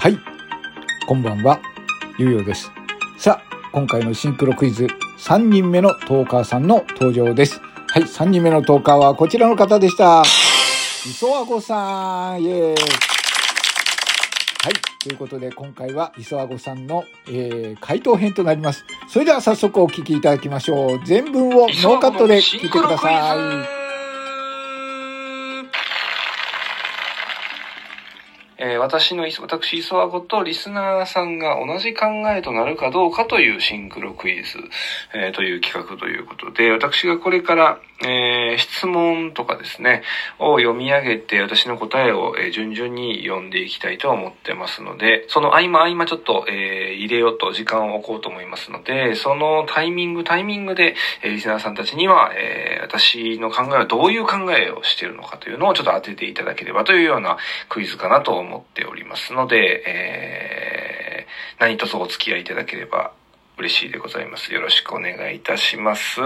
はい。こんばんは。ゆうようです。さあ、今回のシンクロクイズ、3人目のトーカーさんの登場です。はい、3人目のトーカーはこちらの方でした。磯和子さん、イエーイ。はい。ということで、今回は磯和子さんの、えー、回答編となります。それでは早速お聞きいただきましょう。全文をノーカットで聞いてください。えー私の、私、磯和子とリスナーさんが同じ考えとなるかどうかというシンクロクイズ、えーという企画ということで、私がこれから、えー質問とかですね、を読み上げて、私の答えを、え順々に読んでいきたいと思ってますので、その合間合間ちょっと、え入れようと時間を置こうと思いますので、そのタイミングタイミングで、えリスナーさんたちには、え私の考えはどういう考えをしているのかというのをちょっと当てていただければというようなクイズかなと思思っておりますので、えー何卒お付き合いいただければ嬉しいでございます。よろしくお願いいたします。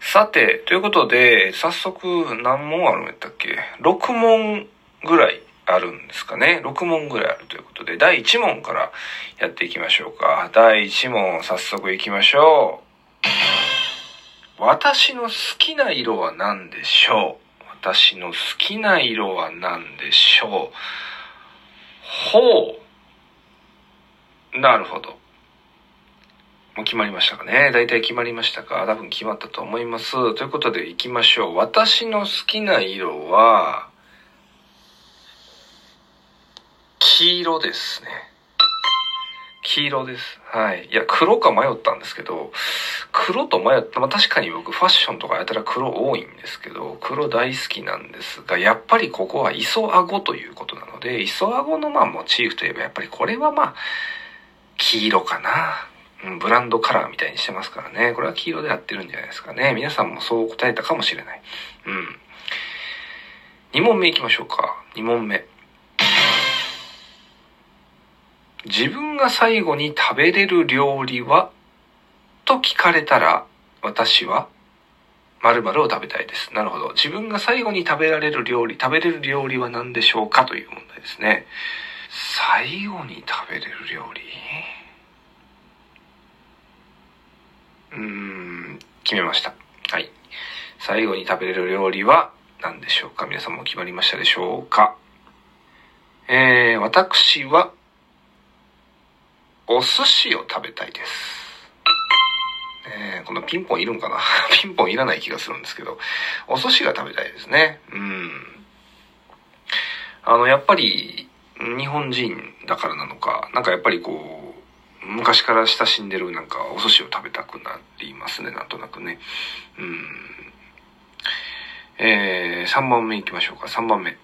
さて、ということで、早速何問あるんやったっけ ?6 問ぐらいあるんですかね。6問ぐらいあるということで、第1問からやっていきましょうか。第1問、早速いきましょう。私の好きな色は何でしょう？私の好きな色は何でしょう？ほう。なるほど。もう決まりましたかね？大体決まりましたか？多分決まったと思います。ということで行きましょう。私の好きな色は、黄色ですね。黄色です。はい。いや、黒か迷ったんですけど、黒と迷った、まあ確かに僕ファッションとかやったら黒多いんですけど、黒大好きなんですが、やっぱりここは磯顎ということなので、磯顎のまあモチーフといえばやっぱりこれはまあ、黄色かな。うん、ブランドカラーみたいにしてますからね。これは黄色でやってるんじゃないですかね。皆さんもそう答えたかもしれない。うん。2問目行きましょうか。2問目。自分が最後に食べれる料理は？と聞かれたら、私は〇〇を食べたいです。なるほど。自分が最後に食べられる料理、食べれる料理は何でしょうかという問題ですね。最後に食べれる料理？うーん、決めました。はい。最後に食べれる料理は何でしょうか？皆さんも決まりましたでしょうか？えー、私は、お寿司を食べたいです。えー、このピンポンいるんかな？ピンポンいらない気がするんですけど、お寿司が食べたいですね。うん。あの、やっぱり、日本人だからなのか、なんかやっぱりこう、昔から親しんでるなんかお寿司を食べたくなりますね、なんとなくね。うん。えー、3番目行きましょうか、3番目。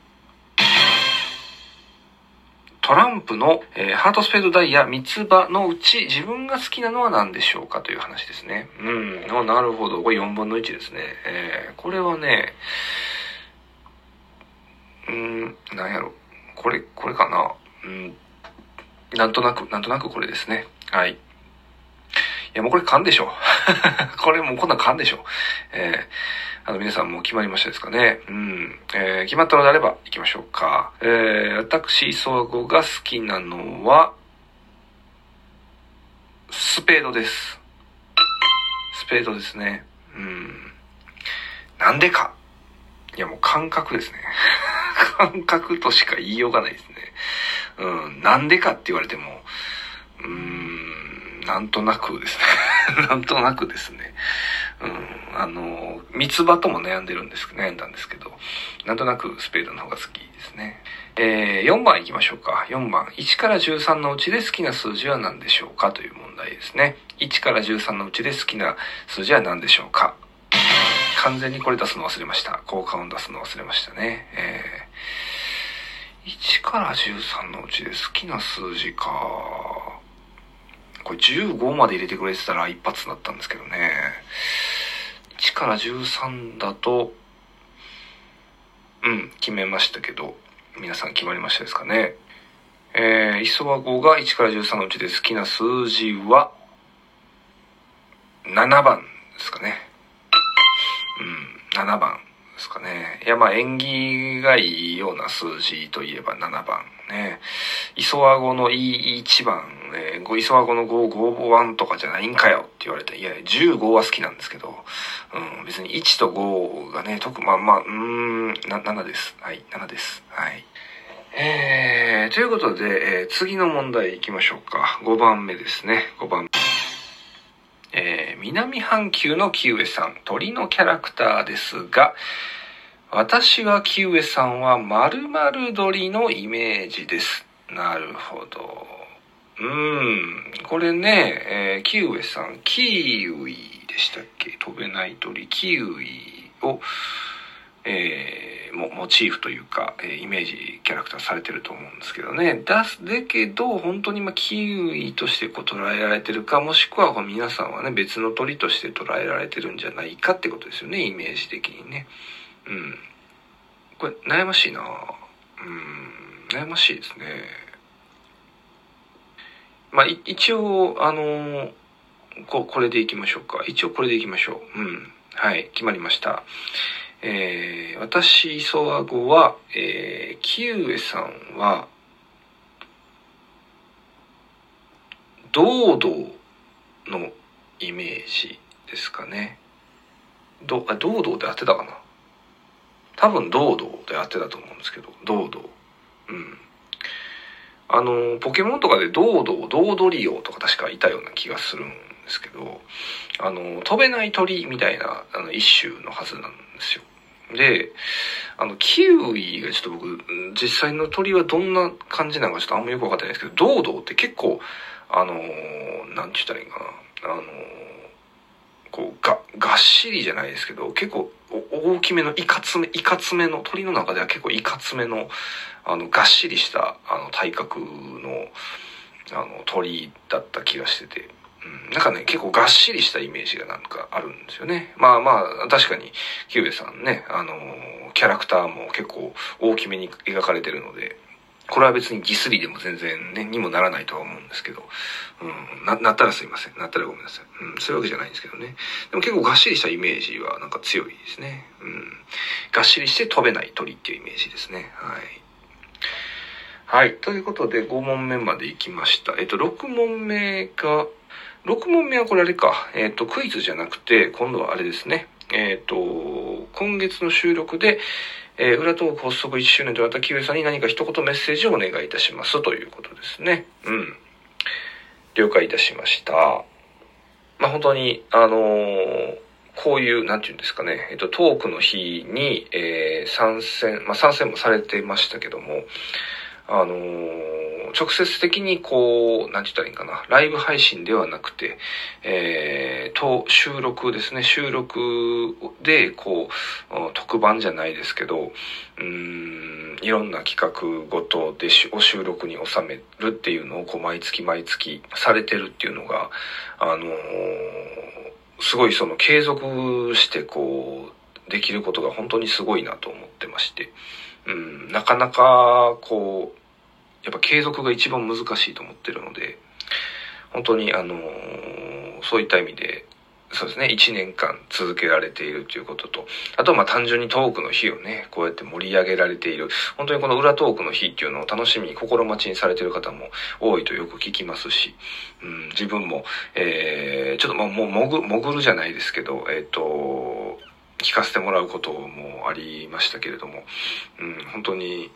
トランプの、えーハートスペードダイヤ三つ葉のうち自分が好きなのは何でしょうかという話ですね。うん。なるほど。これ4分の1ですね。えーこれはね、うん、なんやろ。これ、これかな。うん。なんとなく、なんとなくこれですね。はい。いや、もうこれ勘でしょ。これもうこんなん勘でしょ。えーあの、皆さんもう決まりましたですかね。うん。えー決まったのであれば行きましょうか。えー私、磯子が好きなのは、スペードです。スペードですね。うん。なんでかいや、もう感覚ですね。感覚としか言いようがないですね。うん。なんでかって言われても、うーん、なんとなくですね。なんとなくですね。うん。あの、三つ葉とも悩んでるんです、悩んだんですけど、なんとなくスペードの方が好きですね。えー、4番行きましょうか。4番。1から13のうちで好きな数字は何でしょうかという問題ですね。1から13のうちで好きな数字は何でしょうか完全にこれ出すの忘れました。効果音出すの忘れましたね。えー、1から13のうちで好きな数字か。これ15まで入れてくれてたら一発だったんですけどね。1から13だと、うん、決めましたけど、皆さん決まりましたですかね。えー、磯和子が1から13のうちで好きな数字は、7番ですかね。うん、7番ですかね。いや、まあ、縁起がいいような数字といえば7番ね。磯和語の1番、えー、磯和語の5、5番とかじゃないんかよって言われて、いや、15は好きなんですけど、うん、別に1と5がね、特、まあまあ、うん、7です。はい、7です。はい。えー、ということで、えー次の問題行きましょうか。5番目ですね。5番目。えー南半球のキウエさん、鳥のキャラクターですが、私はキウエさんは〇〇鳥のイメージです。なるほど。うん、これね、えーキウエさん、キウイでしたっけ？飛べない鳥、キウイを、えーもモチーフというか、えーイメージキャラクターされてると思うんですけどね。だす、だけど、本当にまあキウイとしてこう捉えられてるか、もしくはこう皆さんはね、別の鳥として捉えられてるんじゃないかってことですよね、イメージ的にね。うん。これ、悩ましいなうん、悩ましいですね。まあ、一応、あのーここれでいきましょうか。一応これでいきましょう。うん。はい、決まりました。えー、私、磯和語は、えー、キウエさんは、堂々のイメージですかね。ど、あ、堂々で合ってたかな多分堂々で合ってたと思うんですけど、堂々。うん。あの、ポケモンとかで堂々、堂々リオとか確かいたような気がするんですけど、あの、飛べない鳥みたいなあの一種のはずなんですよ。で、あの、キウイがちょっと僕、実際の鳥はどんな感じなのかちょっとあんまよくわかってないですけど、堂々って結構、あの、なんて言ったらいいんかな。あの、こう、が、がっしりじゃないですけど、結構大きめのいかつめ、いかつめの、鳥の中では結構いかつめの、あの、がっしりした、あの、体格の、あの、鳥だった気がしてて、うん、なんかね、結構がっしりしたイメージがなんかあるんですよね。まあまあ、確かに、キウエさんね、あの、キャラクターも結構大きめに描かれてるので、これは別にギスリでも全然ね、にもならないとは思うんですけど、うん、な、なったらすいません。なったらごめんなさい。うん、そういうわけじゃないんですけどね。でも結構がっしりしたイメージはなんか強いですね。うん。がっしりして飛べない鳥っていうイメージですね。はい。はい。ということで、5問目まで行きました。えっと、6問目が、6問目はこれあれか。えっと、クイズじゃなくて、今度はあれですね。えっと、今月の収録で、えー裏トーク発足1周年となったキウエさんに何か一言メッセージをお願いいたしますということですね。うん。了解いたしました。まあ、本当に、あのーこういう、なんていうんですかね、えっと、トークの日に、えー参戦、まあ、参戦もされてましたけども、あのー直接的にこう、なんて言ったらいいかな、ライブ配信ではなくて、えーと、収録ですね、収録で、こう、特番じゃないですけど、うん、いろんな企画ごとでし、お収録に収めるっていうのを、こう、毎月毎月されてるっていうのが、あのーすごいその継続してこうできることが本当にすごいなと思ってまして、うん、なかなかこうやっぱ継続が一番難しいと思ってるので本当にあのーそういった意味でそうですね1年間続けられているということとあとまあ単純にトークの日をねこうやって盛り上げられている。本当にこの裏トークの日っていうのを楽しみに心待ちにされている方も多いとよく聞きますし、うん、自分も、えーちょっとまあもう潜潜るじゃないですけど、えっ、と、聞かせてもらうこともありましたけれども、うん、本当に、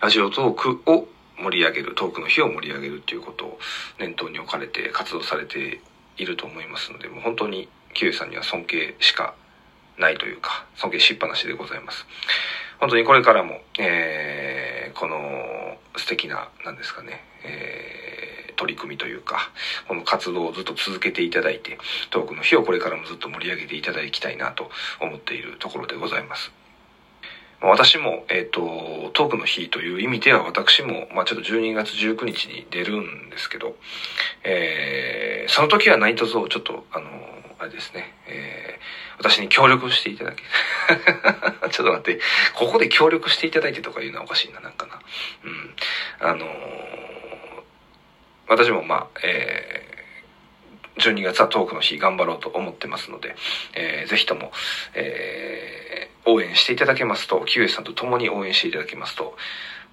ラジオトークを盛り上げる、トークの日を盛り上げるっていうことを念頭に置かれて活動されていると思いますので、もう本当に、キウイさんには尊敬しかないというか、尊敬しっぱなしでございます。本当にこれからも、えーこの素敵な、なんですかね、えー取り組みというか、この活動をずっと続けていただいて、トークの日をこれからもずっと盛り上げていただきたいなと思っているところでございます。私も、えっ、と、トークの日という意味では私も、まあちょっと12月19日に出るんですけど、えーその時は何卒ちょっと、あの、あれですね、えー私に協力していただけ、ちょっと待って、ここで協力していただいてとか言うのはおかしいな、なんかな。うん。あのー私もまあ、えー12月はトークの日頑張ろうと思ってますので、えーぜひとも、えー応援していただけますと、キウエさんと共に応援していただけますと、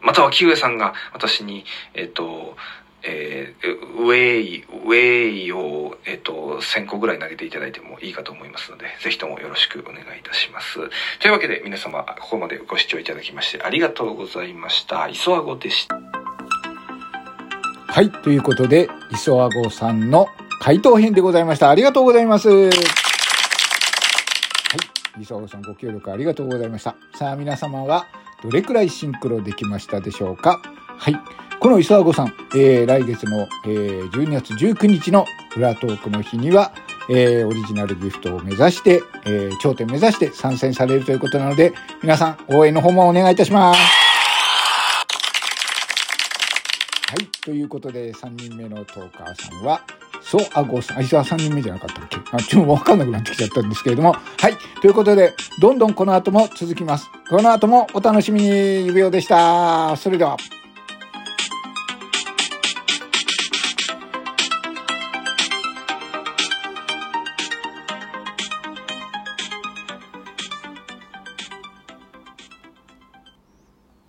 または木上さんが私に、えっ、と、えー、ウェイ、ウェイを、えっ、と、1000個ぐらい投げていただいてもいいかと思いますので、ぜひともよろしくお願いいたします。というわけで皆様、ここまでご視聴いただきましてありがとうございました。磯あごでした。はい。ということで、磯あごさんの回答編でございました。ありがとうございます。はい。磯あごさんご協力ありがとうございました。さあ、皆様はどれくらいシンクロできましたでしょうかはい。この磯あごさん、えー、来月の、えー、12月19日の裏トークの日には、えー、オリジナルギフトを目指して、えー、頂点目指して参戦されるということなので、皆さん応援の方もお願いいたします。はい。ということで、3人目のトーカーさんは、そう、あ、ごさん、あ、実は3人目じゃなかったっけ？あ、ちょっとわかんなくなってきちゃったんですけれども。はい。ということで、どんどんこの後も続きます。この後もお楽しみに、指輪でした。それでは。